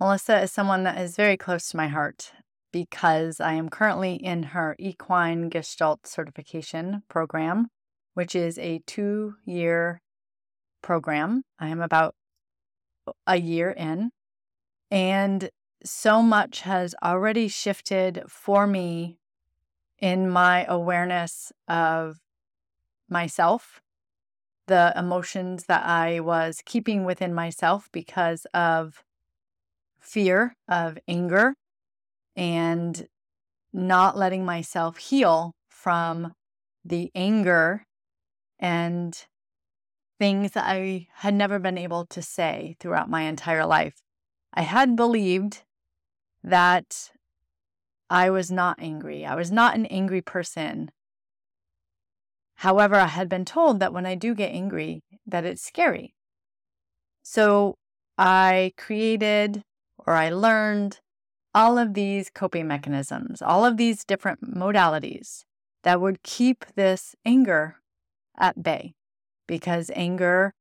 Melisa is someone that is very close to my heart because I am currently in her equine gestalt certification program, which is a two year program. I am about a year in, and so much has already shifted for me in my awareness of myself, the emotions that I was keeping within myself because of fear, of anger, and not letting myself heal from the anger and things that I had never been able to say throughout my entire life. I had believed that I was not angry. I was not an angry person. However, I had been told that when I do get angry, that it's scary. So I created or I learned all of these coping mechanisms, all of these different modalities that would keep this anger at bay because anger,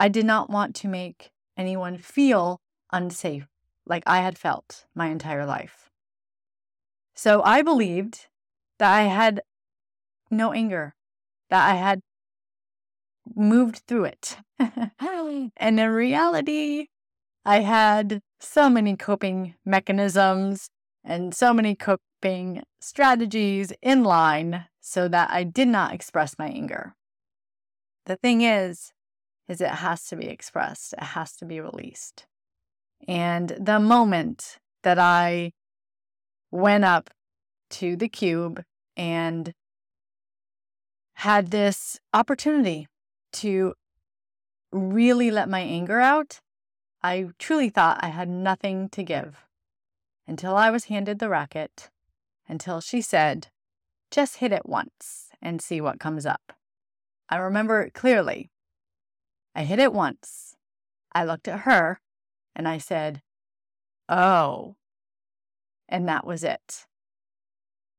I did not want to make anyone feel unsafe like I had felt my entire life. So I believed that I had no anger, that I had moved through it. and in reality, I had so many coping mechanisms and so many coping strategies in line so that I did not express my anger. The thing is, is it has to be expressed. It has to be released. And the moment that I went up to the cube and had this opportunity to really let my anger out, I truly thought I had nothing to hmm. give until I was handed the racket, until she said, just hit it once and see what comes up. I remember it clearly. I hit it once. I looked at her and I said, Oh. And that was it.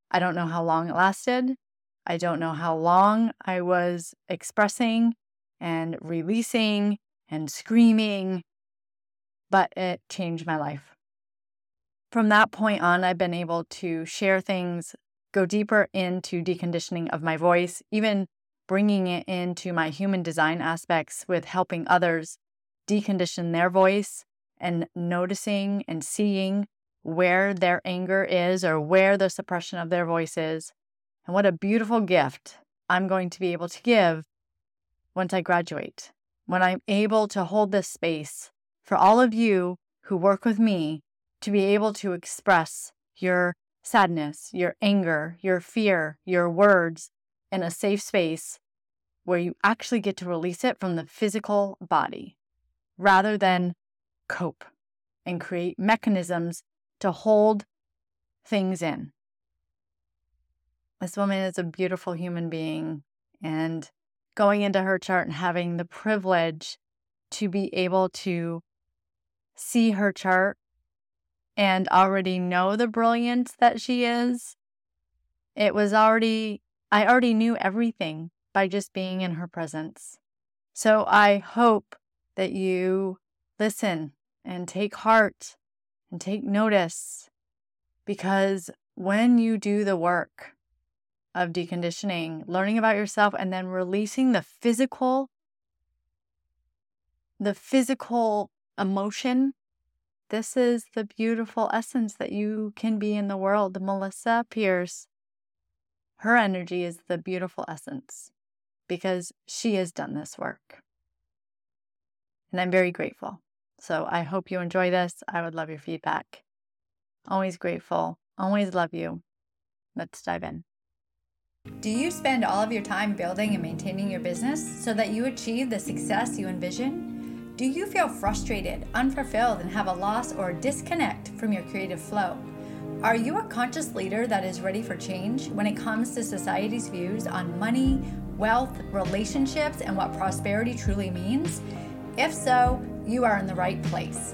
I don't know how long it lasted. I don't know how long I was expressing and releasing and screaming, but it changed my life. From that point on, I've been able to share things, go deeper into deconditioning of my voice, even bringing it into my human design aspects with helping others decondition their voice and noticing and seeing where their anger is or where the suppression of their voice is. And what a beautiful gift I'm going to be able to give once I graduate, when I'm able to hold this space for all of you who work with me to be able to express your sadness, your anger, your fear, your words in a safe space where you actually get to release it from the physical body rather than cope and create mechanisms to hold things in. This woman is a beautiful human being, and going into her chart and having the privilege to be able to see her chart and already know the brilliance that she is, it was already, I already knew everything by just being in her presence. So I hope that you listen and take heart and take notice because when you do the work of deconditioning, learning about yourself, and then releasing the physical, the physical emotion, this is the beautiful essence that you can be in the world. Melisa Pearce, her energy is the beautiful essence because she has done this work. And I'm very grateful. So I hope you enjoy this. I would love your feedback. Always grateful. Always love you. Let's dive in. Do you spend all of your time building and maintaining your business so that you achieve the success you envision? Do you feel frustrated, unfulfilled, and have a loss or disconnect from your creative flow? Are you a conscious leader that is ready for change when it comes to society's views on money, wealth, relationships, and what prosperity truly means? If so, you are in the right place.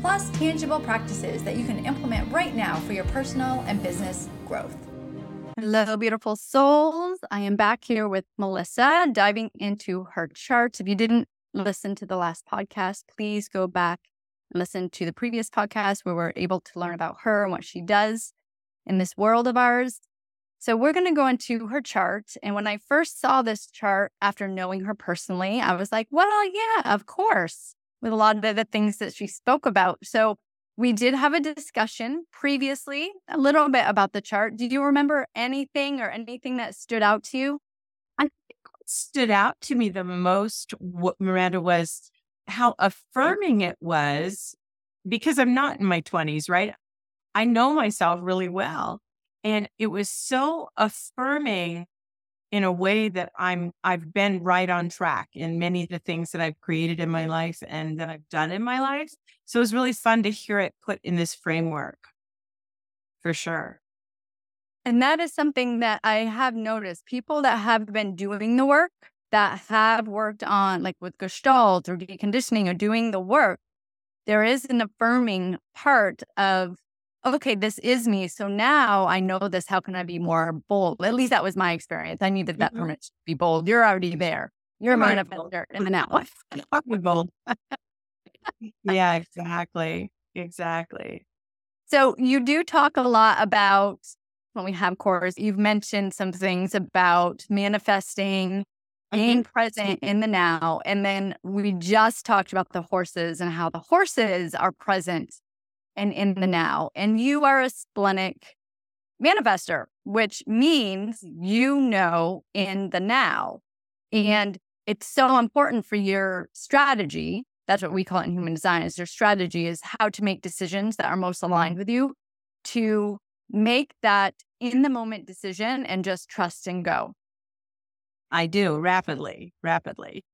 plus tangible practices that you can implement right now for your personal and business growth. Hello, beautiful souls. I am back here with Melisa diving into her charts. If you didn't listen to the last podcast, please go back and listen to the previous podcast where we're able to learn about her and what she does in this world of ours. So, we're going to go into her chart. And when I first saw this chart after knowing her personally, I was like, well, yeah, of course, with a lot of the things that she spoke about. So, we did have a discussion previously, a little bit about the chart. Did you remember anything or anything that stood out to you? I think what stood out to me the most, what Miranda was how affirming it was because I'm not in my 20s, right? I know myself really well. And it was so affirming in a way that I'm I've been right on track in many of the things that I've created in my life and that I've done in my life. So it was really fun to hear it put in this framework. For sure. And that is something that I have noticed. People that have been doing the work, that have worked on like with Gestalt or deconditioning or doing the work, there is an affirming part of okay, this is me. So now I know this. How can I be more bold? At least that was my experience. I needed that mm-hmm. permit to be bold. You're already there. You're a manifestor in the now. Bold. yeah, exactly. Exactly. So you do talk a lot about when we have course, you've mentioned some things about manifesting, being mm-hmm. present in the now. And then we just talked about the horses and how the horses are present and in the now. And you are a splenic manifestor, which means you know in the now. And it's so important for your strategy. That's what we call it in human design is your strategy is how to make decisions that are most aligned with you to make that in the moment decision and just trust and go. I do rapidly, rapidly.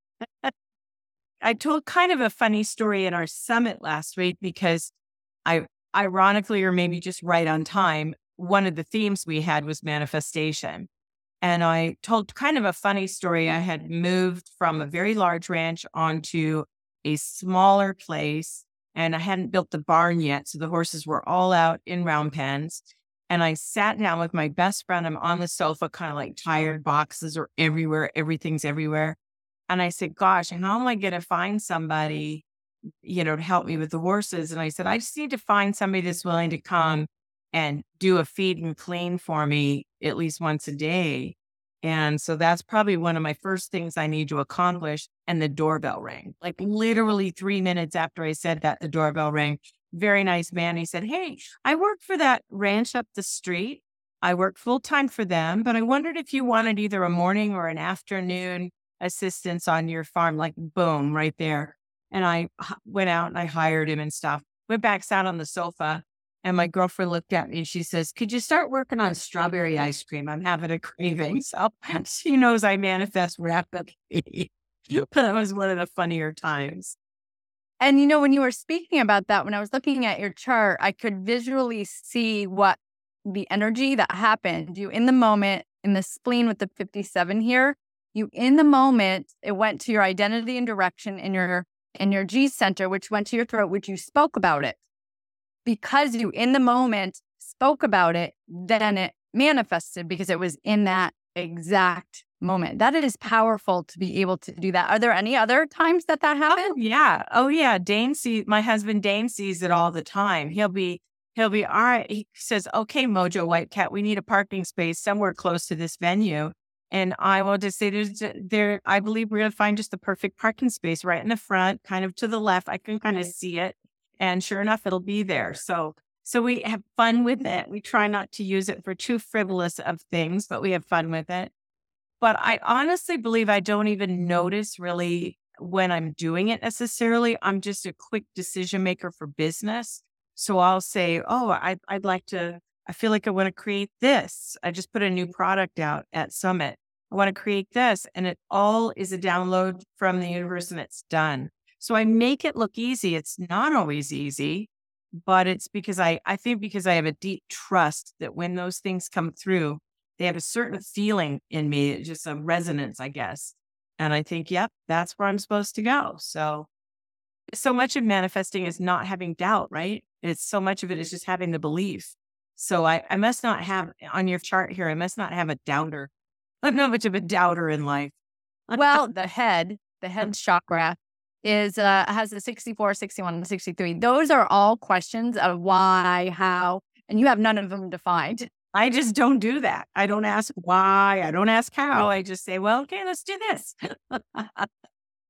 I told kind of a funny story in our summit last week because I ironically, or maybe just right on time, one of the themes we had was manifestation. And I told kind of a funny story. I had moved from a very large ranch onto a smaller place, and I hadn't built the barn yet. So the horses were all out in round pens. And I sat down with my best friend. I'm on the sofa, kind of like tired boxes are everywhere, everything's everywhere. And I said, Gosh, how am I going to find somebody you know, to help me with the horses. And I said, I just need to find somebody that's willing to come and do a feed and clean for me at least once a day. And so that's probably one of my first things I need to accomplish. And the doorbell rang. Like literally three minutes after I said that, the doorbell rang. Very nice man. He said, Hey, I work for that ranch up the street. I work full time for them, but I wondered if you wanted either a morning or an afternoon assistance on your farm. Like, boom, right there. And I went out and I hired him and stuff. Went back, sat on the sofa, and my girlfriend looked at me and she says, Could you start working on strawberry ice cream? I'm having a craving. So she knows I manifest rapidly. that was one of the funnier times. And you know, when you were speaking about that, when I was looking at your chart, I could visually see what the energy that happened. You in the moment, in the spleen with the 57 here, you in the moment, it went to your identity and direction in your in your G center, which went to your throat, which you spoke about it. Because you in the moment spoke about it, then it manifested because it was in that exact moment. That is powerful to be able to do that. Are there any other times that that oh, happened? Oh, yeah. Oh, yeah. Dane sees, my husband Dane sees it all the time. He'll be, he'll be, all right. He says, okay, Mojo White Cat, we need a parking space somewhere close to this venue. And I will just say there's there, I believe we're gonna find just the perfect parking space right in the front, kind of to the left. I can kind of mm-hmm. see it. And sure enough, it'll be there. So so we have fun with mm-hmm. it. We try not to use it for too frivolous of things, but we have fun with it. But I honestly believe I don't even notice really when I'm doing it necessarily. I'm just a quick decision maker for business. So I'll say, oh, I'd, I'd like to I feel like I want to create this. I just put a new mm-hmm. product out at Summit. I want to create this. And it all is a download from the universe and it's done. So I make it look easy. It's not always easy, but it's because I, I think because I have a deep trust that when those things come through, they have a certain feeling in me, just a resonance, I guess. And I think, yep, that's where I'm supposed to go. So, so much of manifesting is not having doubt, right? It's so much of it is just having the belief. So I, I must not have on your chart here, I must not have a doubter. I'm not much of a doubter in life. well, the head, the head chakra is uh has a 64, 61, and 63. Those are all questions of why, how, and you have none of them defined. I just don't do that. I don't ask why. I don't ask how. I just say, well, okay, let's do this.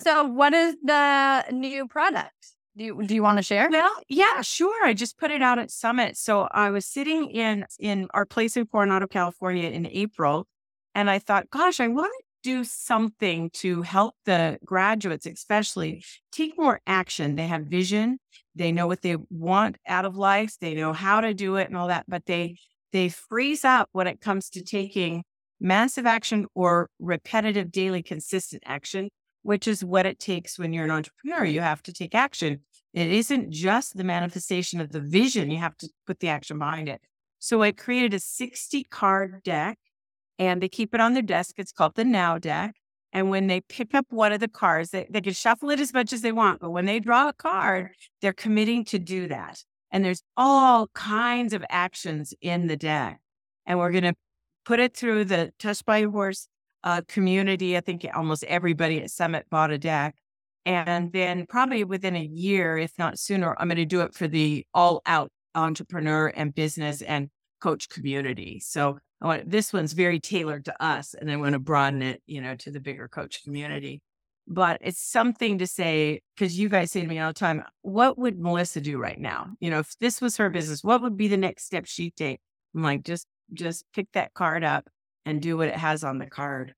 so, what is the new product? Do you, do you want to share? Well, yeah, sure. I just put it out at Summit. So I was sitting in in our place in Coronado, California in April, and I thought, gosh, I want to do something to help the graduates, especially take more action. They have vision, they know what they want out of life, they know how to do it and all that, but they they freeze up when it comes to taking massive action or repetitive, daily, consistent action, which is what it takes when you're an entrepreneur. You have to take action. It isn't just the manifestation of the vision, you have to put the action behind it. So I created a 60 card deck and they keep it on their desk. It's called the Now deck. And when they pick up one of the cards, they, they can shuffle it as much as they want. But when they draw a card, they're committing to do that. And there's all kinds of actions in the deck. And we're going to put it through the Touch by Horse uh, community. I think almost everybody at Summit bought a deck. And then probably within a year, if not sooner, I'm going to do it for the all out entrepreneur and business and coach community. So I want this one's very tailored to us, and I want to broaden it, you know, to the bigger coach community but it's something to say because you guys say to me all the time, what would Melisa do right now? You know, if this was her business, what would be the next step she'd take? I'm like, just just pick that card up and do what it has on the card.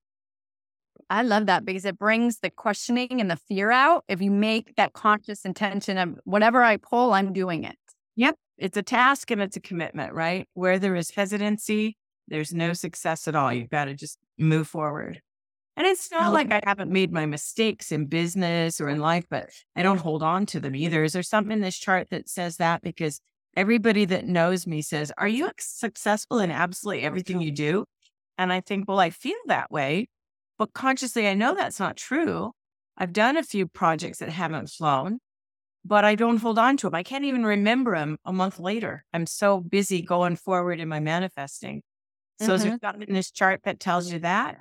I love that because it brings the questioning and the fear out. If you make that conscious intention of whatever I pull, I'm doing it. Yep. It's a task and it's a commitment, right? Where there is hesitancy, there's no success at all. You've got to just move forward. And it's not like I haven't made my mistakes in business or in life, but I don't hold on to them either. Is there something in this chart that says that? Because everybody that knows me says, Are you successful in absolutely everything you do? And I think, Well, I feel that way, but consciously, I know that's not true. I've done a few projects that haven't flown, but I don't hold on to them. I can't even remember them a month later. I'm so busy going forward in my manifesting. So, mm-hmm. is there mm-hmm. something in this chart that tells you that?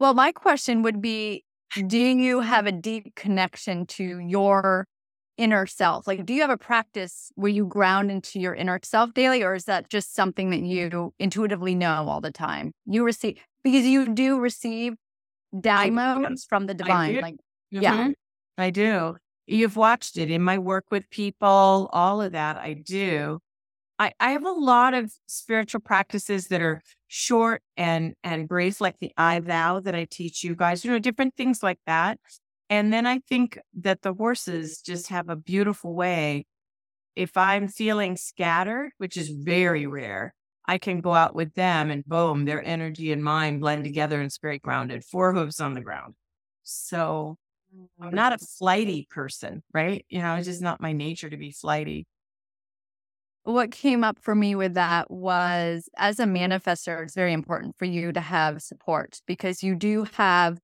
Well, my question would be Do you have a deep connection to your inner self? Like, do you have a practice where you ground into your inner self daily, or is that just something that you intuitively know all the time? You receive, because you do receive downloads from the divine. Like, mm-hmm. yeah, I do. You've watched it in my work with people, all of that. I do. I, I have a lot of spiritual practices that are short and and brief, like the I vow that I teach you guys, you know, different things like that. And then I think that the horses just have a beautiful way. If I'm feeling scattered, which is very rare, I can go out with them and boom, their energy and mine blend together and it's very grounded. Four hooves on the ground. So I'm not a flighty person, right? You know, it's just not my nature to be flighty what came up for me with that was as a manifestor, it's very important for you to have support because you do have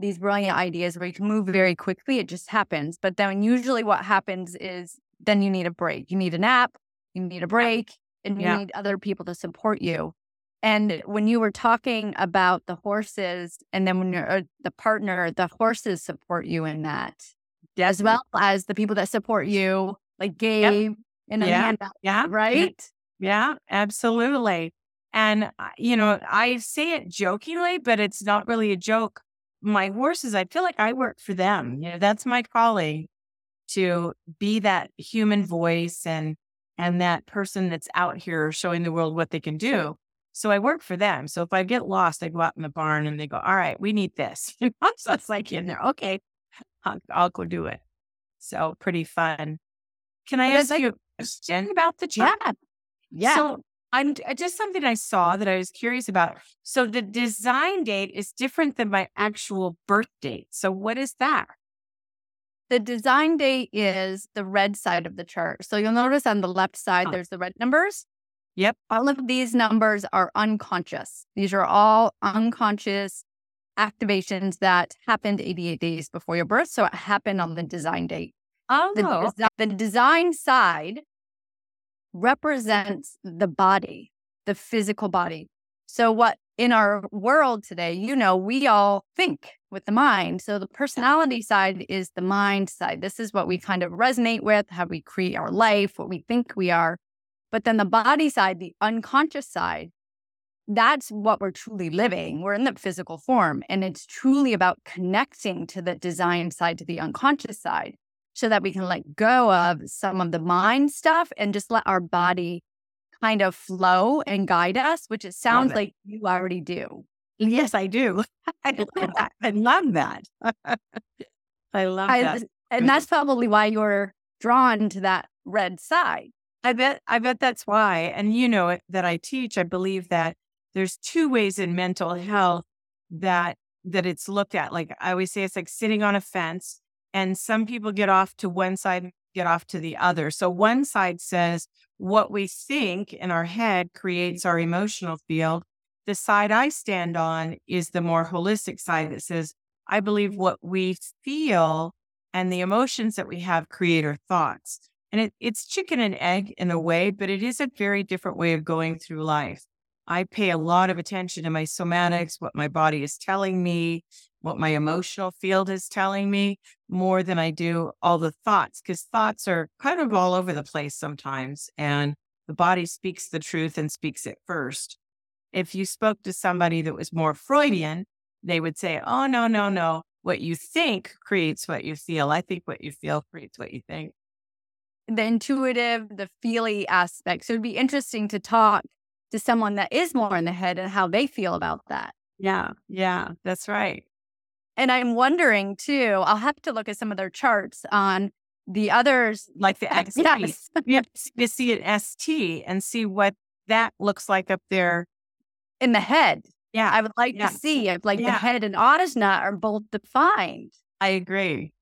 these brilliant ideas where you can move very quickly. It just happens. But then usually what happens is then you need a break. You need a nap, you need a break, and you yeah. need other people to support you. And when you were talking about the horses, and then when you're uh, the partner, the horses support you in that, as well as the people that support you, like Gabe yep in a yeah. Yeah. Right. Yeah, absolutely. And, uh, you know, I say it jokingly, but it's not really a joke. My horses, I feel like I work for them. You know, that's my calling to be that human voice and and that person that's out here showing the world what they can do. So I work for them. So if I get lost, I go out in the barn and they go, "All right, we need this." so it's like in there, okay, I'll, I'll, go do it. So pretty fun. Can I ask you? a question about the chat. Yeah. So I'm uh, just something I saw that I was curious about. So the design date is different than my actual birth date. So what is that? The design date is the red side of the chart. So you'll notice on the left side, ah. there's the red numbers. Yep. All of these numbers are unconscious. These are all unconscious activations that happened 88 days before your birth. So it happened on the design date. Oh, The, desi- the design side represents the body, the physical body. So, what in our world today, you know, we all think with the mind. So, the personality side is the mind side. This is what we kind of resonate with, how we create our life, what we think we are. But then the body side, the unconscious side, that's what we're truly living. We're in the physical form, and it's truly about connecting to the design side, to the unconscious side, so that we can let go of some of the mind stuff and just let our mm-hmm. body kind of flow and guide us, which it sounds it. like you already do. yes, I do. I love that. I love that. I love that. and that's probably why you're drawn to that red side. I bet I bet that's why. And you know that I teach, I believe that there's two ways in mental health that that it's looked at. Like I always say it's like sitting on a fence and some people get off to one side and get off to the other. So one side says what we think in our head creates our emotional field. The side I stand on is the more holistic side that says I believe what we feel and the emotions that we have create our thoughts. And it, it's chicken and egg in a way, but it is a very different way of going through life. I pay a lot of attention to my somatics, what my body is telling me, what my emotional field is telling me, more than I do all the thoughts, because thoughts are kind of all over the place sometimes. And the body speaks the truth and speaks it first. If you spoke to somebody that was more Freudian, they would say, Oh, no, no, no. What you think creates what you feel. I think what you feel creates what you think. The intuitive, the feely aspect. So it'd be interesting to talk to someone that is more in the head and how they feel about that. Yeah. Yeah. That's right. And I'm wondering too, I'll have to look at some of their charts on the others. Like the XT. Yes. You have to see an ST and see what that looks like up there. in the head. Yeah. I would like Yeah. to see if like the head and Ajna are both defined. I agree.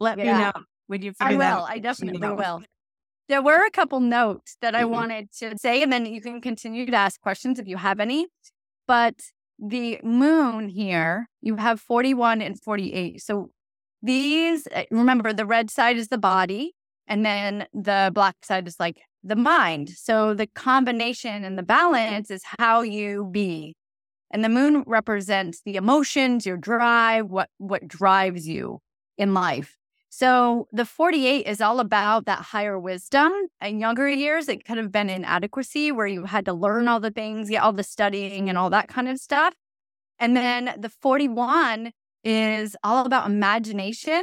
Let me know when you I figure that will. out. I definitely will. There were a couple notes that I Mhm. wanted to say, and then you can continue to ask questions if you have any. But the moon here, you have 41 and 48. So these, uh, remember, the red side is the body, and then the black side is like the mind. So the combination and the balance is how you be. And the moon represents the emotions, your drive, what what drives you in life. So the 48 is all about that higher wisdom. In younger years, it could have been inadequacy where you had to learn all the things, get all the studying and all that kind of stuff. And then the 41 is all about imagination.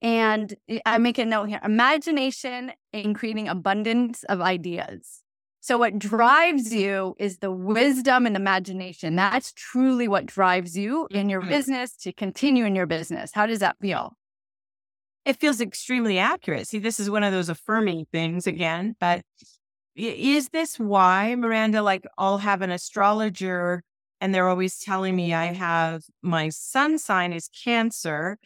And I make a note here imagination and creating abundance of ideas. So, what drives you is the wisdom and imagination. That's truly what drives you in your Mhm. business to continue in your business. How does that feel? It feels extremely accurate. See, this is one of those affirming things again, but is this why, Miranda, like I'll have an astrologer and they're always telling me I have my sun sign is Cancer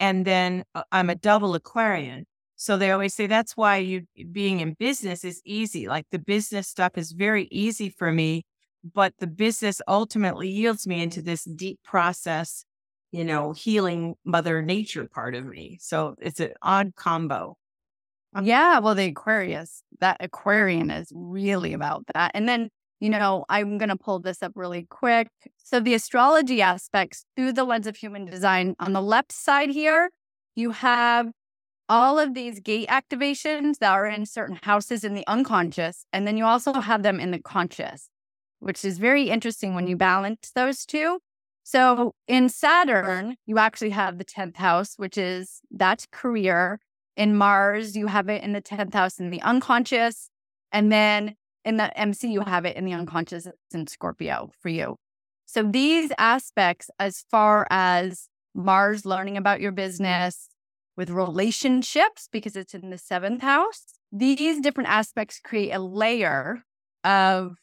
and then uh, I'm a double Aquarian. So they always say that's why you being in business is easy. Like the business stuff is very easy for me, but the business ultimately yields me into this deep process, you know, healing mother nature part of me. So it's an odd combo. Yeah, well, the Aquarius, that Aquarian is really about that. And then, you know, I'm going to pull this up really quick. So, the astrology aspects through the lens of human design on the left side here, you have all of these gate activations that are in certain houses in the unconscious. And then you also have them in the conscious, which is very interesting when you balance those two. So, in Saturn, you actually have the 10th house, which is that's career in Mars, you have it in the 10th house in the unconscious. And then in the MC, you have it in the unconscious in Scorpio for you. So these aspects, as far as Mars learning about your business with relationships, because it's in the seventh house, these different aspects create a layer of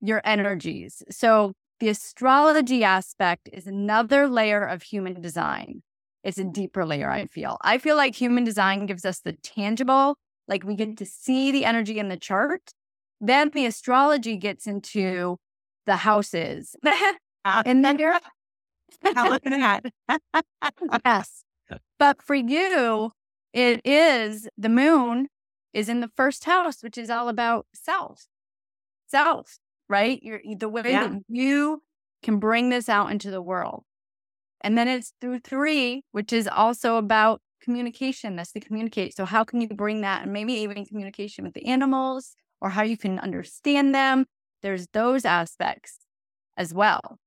your energies. So the astrology aspect is another layer of human design. It's a deeper layer, I feel. I feel like human design gives us the tangible, like we get to see the energy in the chart. Then the astrology gets into the houses. Ah. and then you're look at that. yes. But for you, it is the moon is in the first house, which is all about self. Self, right? You're the way yeah. that you can bring this out into the world. And then it's through three, which is also about communication. That's to communicate. So how can you bring that and maybe even communication with the animals or how you can understand them? There's those aspects as well.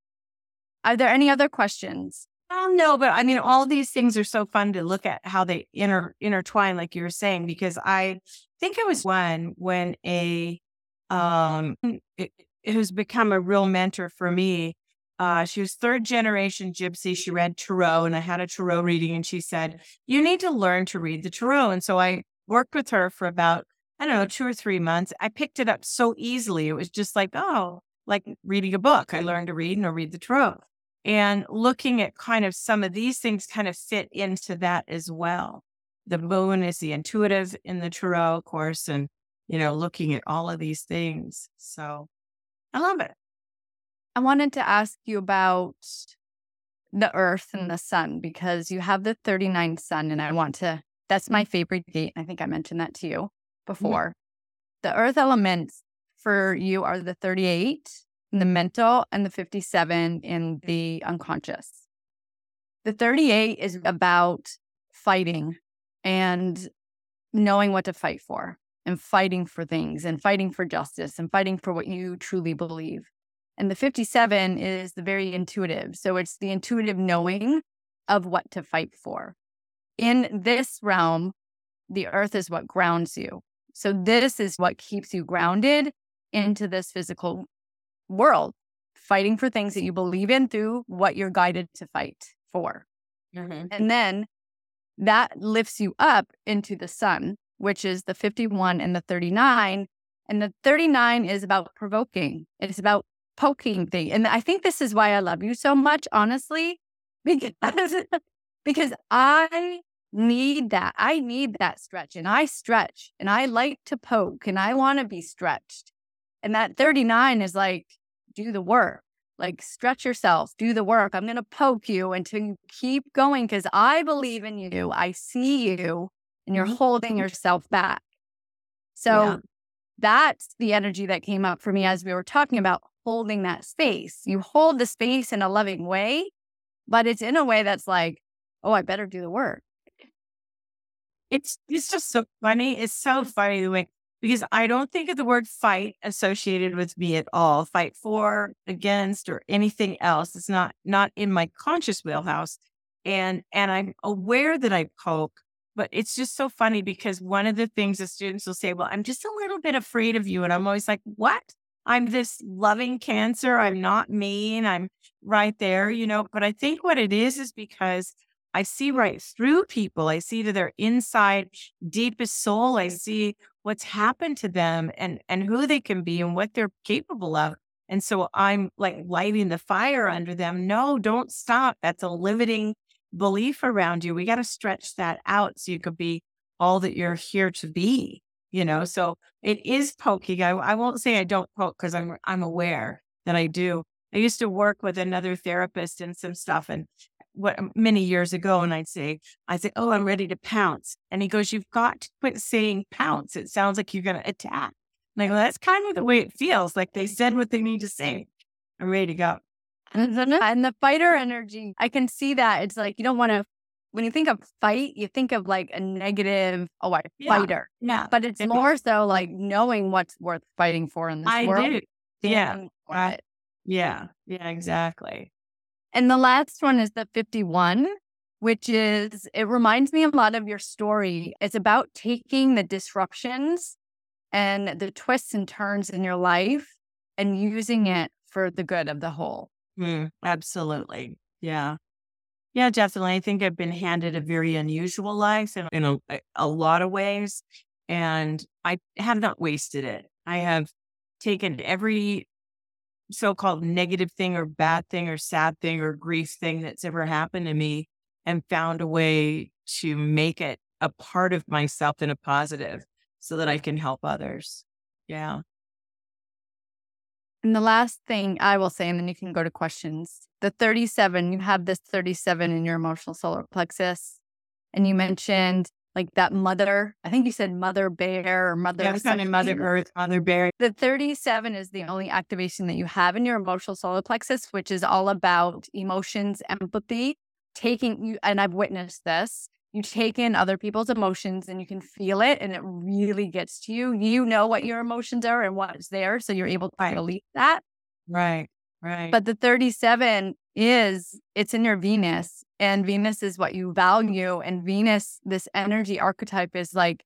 Are there any other questions? Oh no, but I mean, all these things are so fun to look at how they inter intertwine, like you were saying, because I think it was one when a um it, has become a real mentor for me. Uh, she was third generation gypsy. She read tarot, and I had a tarot reading, and she said, "You need to learn to read the tarot." And so I worked with her for about I don't know two or three months. I picked it up so easily. It was just like, oh, like reading a book. I learned to read and I read the tarot. And looking at kind of some of these things kind of fit into that as well. The moon is the intuitive in the tarot, of course, and, you know, looking at all of these things. So I love it. I wanted to ask you about the earth and the sun because you have the 39th sun, and I want to, that's my favorite date. I think I mentioned that to you mm-hmm. before. Mm-hmm. The earth elements for you are the 38 in the mental and the 57 in the unconscious. The 38 is about fighting and knowing what to fight for and fighting for things and fighting for justice and fighting for what you truly believe. And the 57 is the very intuitive. So it's the intuitive knowing of what to fight for. In this realm, the earth is what grounds you. So this is what keeps you grounded into this physical world, fighting for things that you believe in through what you're guided to fight for. Mm-hmm. And then that lifts you up into the sun, which is the 51 and the 39. And the 39 is about provoking, it's about poking things. And I think this is why I love you so much, honestly, because, because I need that. I need that stretch and I stretch and I like to poke and I want to be stretched. And that 39 is like, do the work, like stretch yourself, do the work. I'm going to poke you until you keep going because I believe in you. I see you and you're mm-hmm. holding yourself back. So yeah. that's the energy that came up for me as we were talking about holding that space. You hold the space in a loving way, but it's in a way that's like, oh, I better do the work. It's it's just so funny. It's so funny the way because I don't think of the word fight associated with me at all. Fight for, against, or anything else. It's not not in my conscious wheelhouse. And and I'm aware that I poke, but it's just so funny because one of the things the students will say, Well, I'm just a little bit afraid of you. And I'm always like, What? I'm this loving cancer. I'm not mean. I'm right there, you know. But I think what it is is because I see right through people. I see to their inside, deepest soul. I see what's happened to them and and who they can be and what they're capable of. And so I'm like lighting the fire under them. No, don't stop. That's a limiting belief around you. We got to stretch that out so you could be all that you're here to be. You know, so it is poking. I, I won't say I don't poke because I'm I'm aware that I do. I used to work with another therapist and some stuff, and what many years ago, and I'd say, I say, "Oh, I'm ready to pounce," and he goes, "You've got to quit saying pounce. It sounds like you're going to attack." And I go, "That's kind of the way it feels. Like they said what they need to say. I'm ready to go." Mm-hmm. And the fighter energy, I can see that. It's like you don't want to. When you think of fight, you think of like a negative, oh, I yeah. fighter. Yeah. But it's more so like knowing what's worth fighting for in this I world. do. Yeah. yeah. Yeah. Exactly. And the last one is the 51, which is, it reminds me a lot of your story. It's about taking the disruptions and the twists and turns in your life and using it for the good of the whole. Mm, absolutely. Yeah. Yeah, definitely. I think I've been handed a very unusual life in, in a, a lot of ways, and I have not wasted it. I have taken every so called negative thing or bad thing or sad thing or grief thing that's ever happened to me and found a way to make it a part of myself in a positive so that I can help others. Yeah. And the last thing I will say, and then you can go to questions. The 37, you have this 37 in your emotional solar plexus. And you mentioned like that mother, I think you said mother bear or mother. Yeah, kind of mother earth, mother bear. The 37 is the only activation that you have in your emotional solar plexus, which is all about emotions, empathy, taking you. And I've witnessed this. You take in other people's emotions and you can feel it and it really gets to you. You know what your emotions are and what's there. So you're able to release that. Right. Right. But the 37 is it's in your Venus, and Venus is what you value. And Venus, this energy archetype is like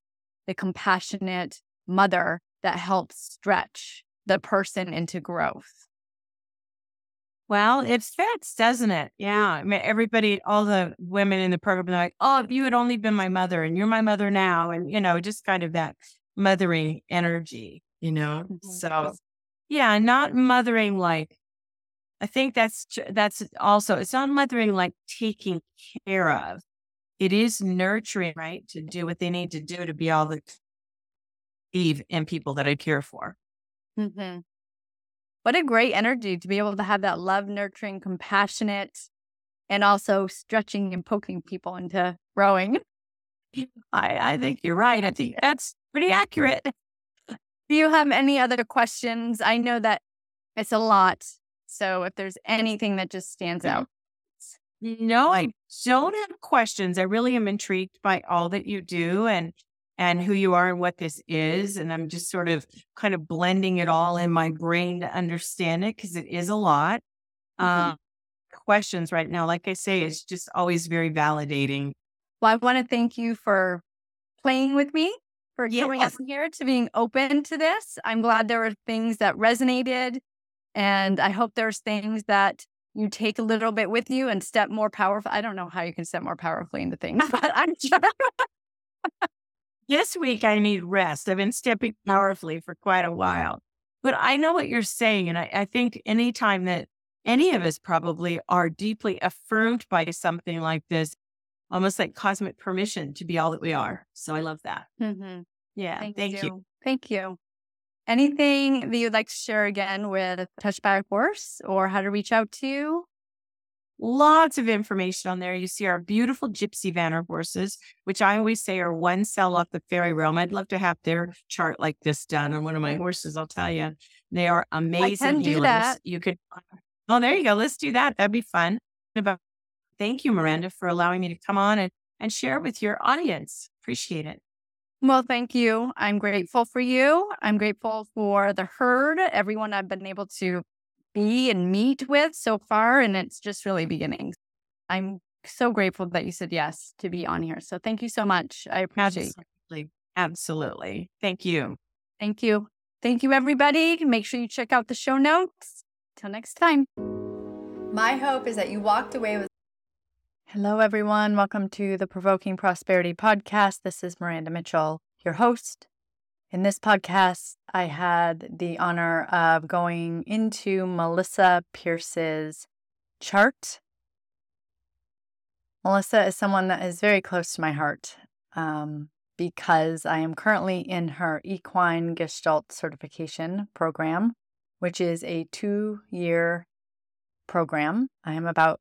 the compassionate mother that helps stretch the person into growth. Well, it fits, doesn't it? Yeah. I mean, everybody, all the women in the program are like, oh, if you had only been my mother and you're my mother now. And, you know, just kind of that mothering energy, you know? Mhm. So, yeah, not mothering like, I think that's, that's also, it's not mothering like taking care of. It is nurturing, right? To do what they need to do to be all the Eve and people that I care for. Mhm. What a great energy to be able to have that love, nurturing, compassionate, and also stretching and poking people into growing. I, I think you're right. I think that's pretty accurate. Do you have any other questions? I know that it's a lot. So if there's anything that just stands out. No, I don't have questions. I really am intrigued by all that you do and and who you are and what this is. And I'm just sort of kind of blending it all in my brain to understand it because it is a lot. Mhm. Um, questions right now, like I say, it's just always very validating. Well, I want to thank you for playing with me, for coming up here to being open to this. I'm glad there were things that resonated. And I hope there's things that you take a little bit with you and step more powerful. I don't know how you can step more powerfully into things, but I'm sure. This week I need rest. I've been stepping powerfully for quite a while. But I know what you're saying. And I, I think anytime that any of us probably are deeply affirmed by something like this, almost like cosmic permission to be all that we are. So I love that. Mhm. Yeah. Thank, Thank, you. you. Thank you. Anything that you'd like to share again with Touched by a Horse or how to reach out to you? Lots of information on there. You see our beautiful gypsy vanner horses, which I always say are one cell off the fairy realm. I'd love to have their chart like this done on one of my horses. I'll tell you, they are amazing. I can do healers. that. You could. Oh, there you go. Let's do that. That'd be fun. About. Thank you, Miranda, for allowing me to come on and and share with your audience. Appreciate it. Well, thank you. I'm grateful for you. I'm grateful for the herd, everyone I've been able to be and meet with so far. And it's just really mm-hmm. beginning. I'm so grateful that you said yes to be on here. So thank you so much. I appreciate it. Absolutely. Absolutely. Thank you. Thank you. Thank you, everybody. Make sure you check out the show notes. Till next time. My hope is that you walked away with. Hello, everyone. Welcome to the Provoking Prosperity Podcast. This is Miranda Mitchell, your host. In this podcast, I had the honor of going into Melisa Pearce's chart. Melisa is someone that is very close to my heart um, because I am currently in her equine gestalt certification program, which is a two year program. I am about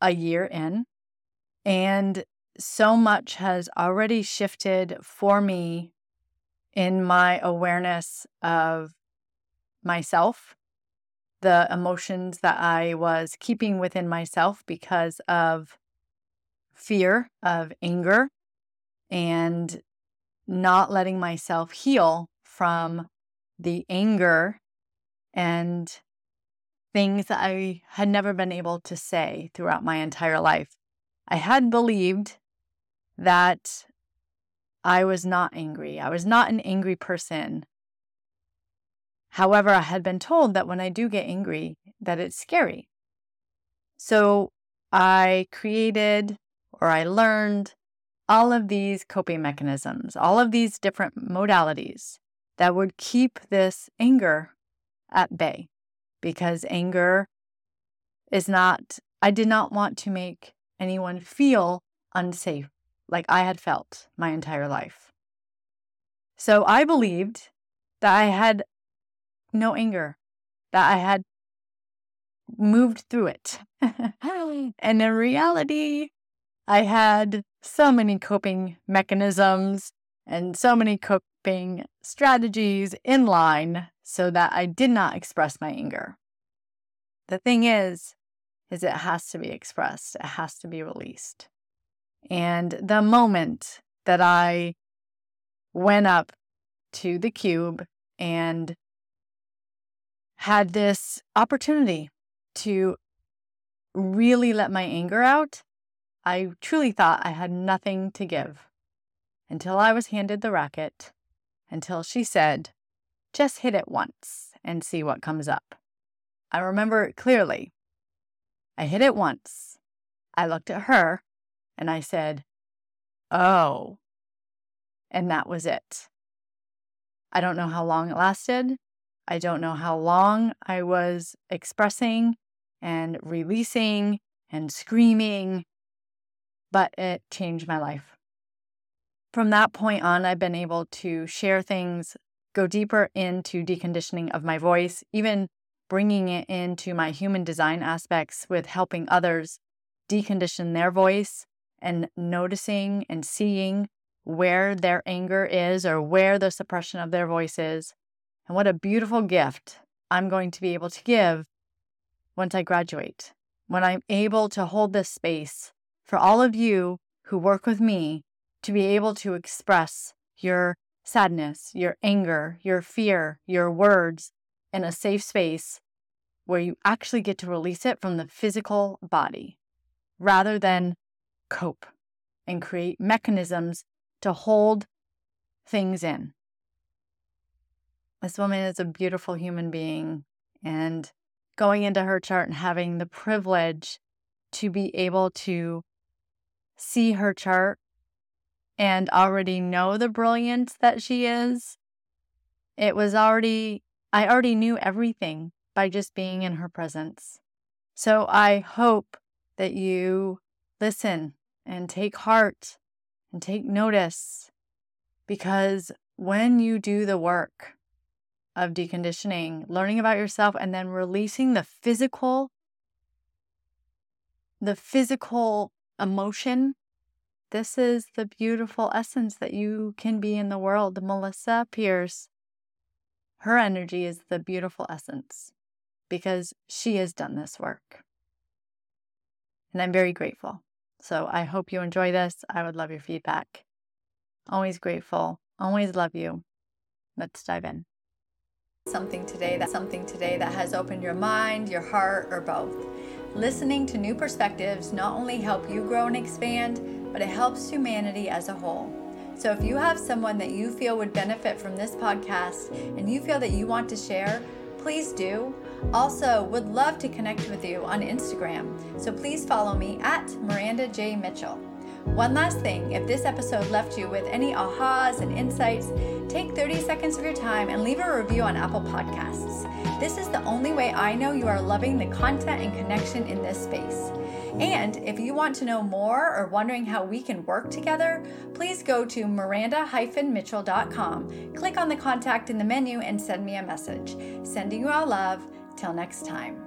a year in, and so much has already shifted for me in my awareness of myself, the emotions that I was keeping within myself because of fear, of anger, and not letting myself heal from the anger and things that I had never been able to say throughout my entire life. I had believed that I was not angry. I was not an angry person. However, I had been told that when I do get angry, that it's scary. So I created or I learned all of these coping mechanisms, all of these different modalities that would keep this anger at bay. because anger is not, I did not want to make anyone feel unsafe like I had felt my entire life. So I believed that I had no anger, that I had moved through it. and in reality, I had so many coping mechanisms and so many coping strategies in line so that I did not express my anger. The thing is, is it has to be expressed. It has to be released. And the moment that I went up to the cube and had this opportunity to really let my anger out, I truly thought I had nothing to give until I was handed the racket, until she said, just hit it once and see what comes up. I remember it clearly. I hit it once. I looked at her and I said, Oh. And that was it. I don't know how long it lasted. I don't know how long I was expressing and releasing and screaming, but it changed my life. From that point on, I've been able to share things, go deeper into deconditioning of my voice, even bringing it into my human design aspects with helping others decondition their voice and noticing and seeing where their anger is or where the suppression of their voice is. And what a beautiful gift I'm going to be able to give once I graduate, when I'm able to hold this space for all of you who work with me to be able to express your sadness, your anger, your fear, your words in a safe space where you actually get to release it from the physical body rather than cope and create mechanisms to hold things in. This woman is a beautiful human being, and going into her chart and having the privilege to be able to see her chart and already know the brilliance that she is. It was already, I already knew everything by just being in her presence. So I hope that you listen and take heart and take notice because when you do the work, of deconditioning, learning about yourself, and then releasing the physical, the physical emotion. This is the beautiful essence that you can be in the world. Melisa Pearce, her energy is the beautiful essence because she has done this work. And I'm very grateful. So I hope you enjoy this. I would love your feedback. Always grateful. Always love you. Let's dive in something today that something today that has opened your mind, your heart, or both. Listening to new perspectives not only help you grow and expand, but it helps humanity as a whole. So if you have someone that you feel would benefit from this podcast and you feel that you want to share, please do. Also, would love to connect with you on Instagram. So please follow me at Miranda J. Mitchell. One last thing if this episode left you with any ahas and insights, take 30 seconds of your time and leave a review on Apple Podcasts. This is the only way I know you are loving the content and connection in this space. And if you want to know more or wondering how we can work together, please go to miranda-mitchell.com, click on the contact in the menu, and send me a message. Sending you all love. Till next time.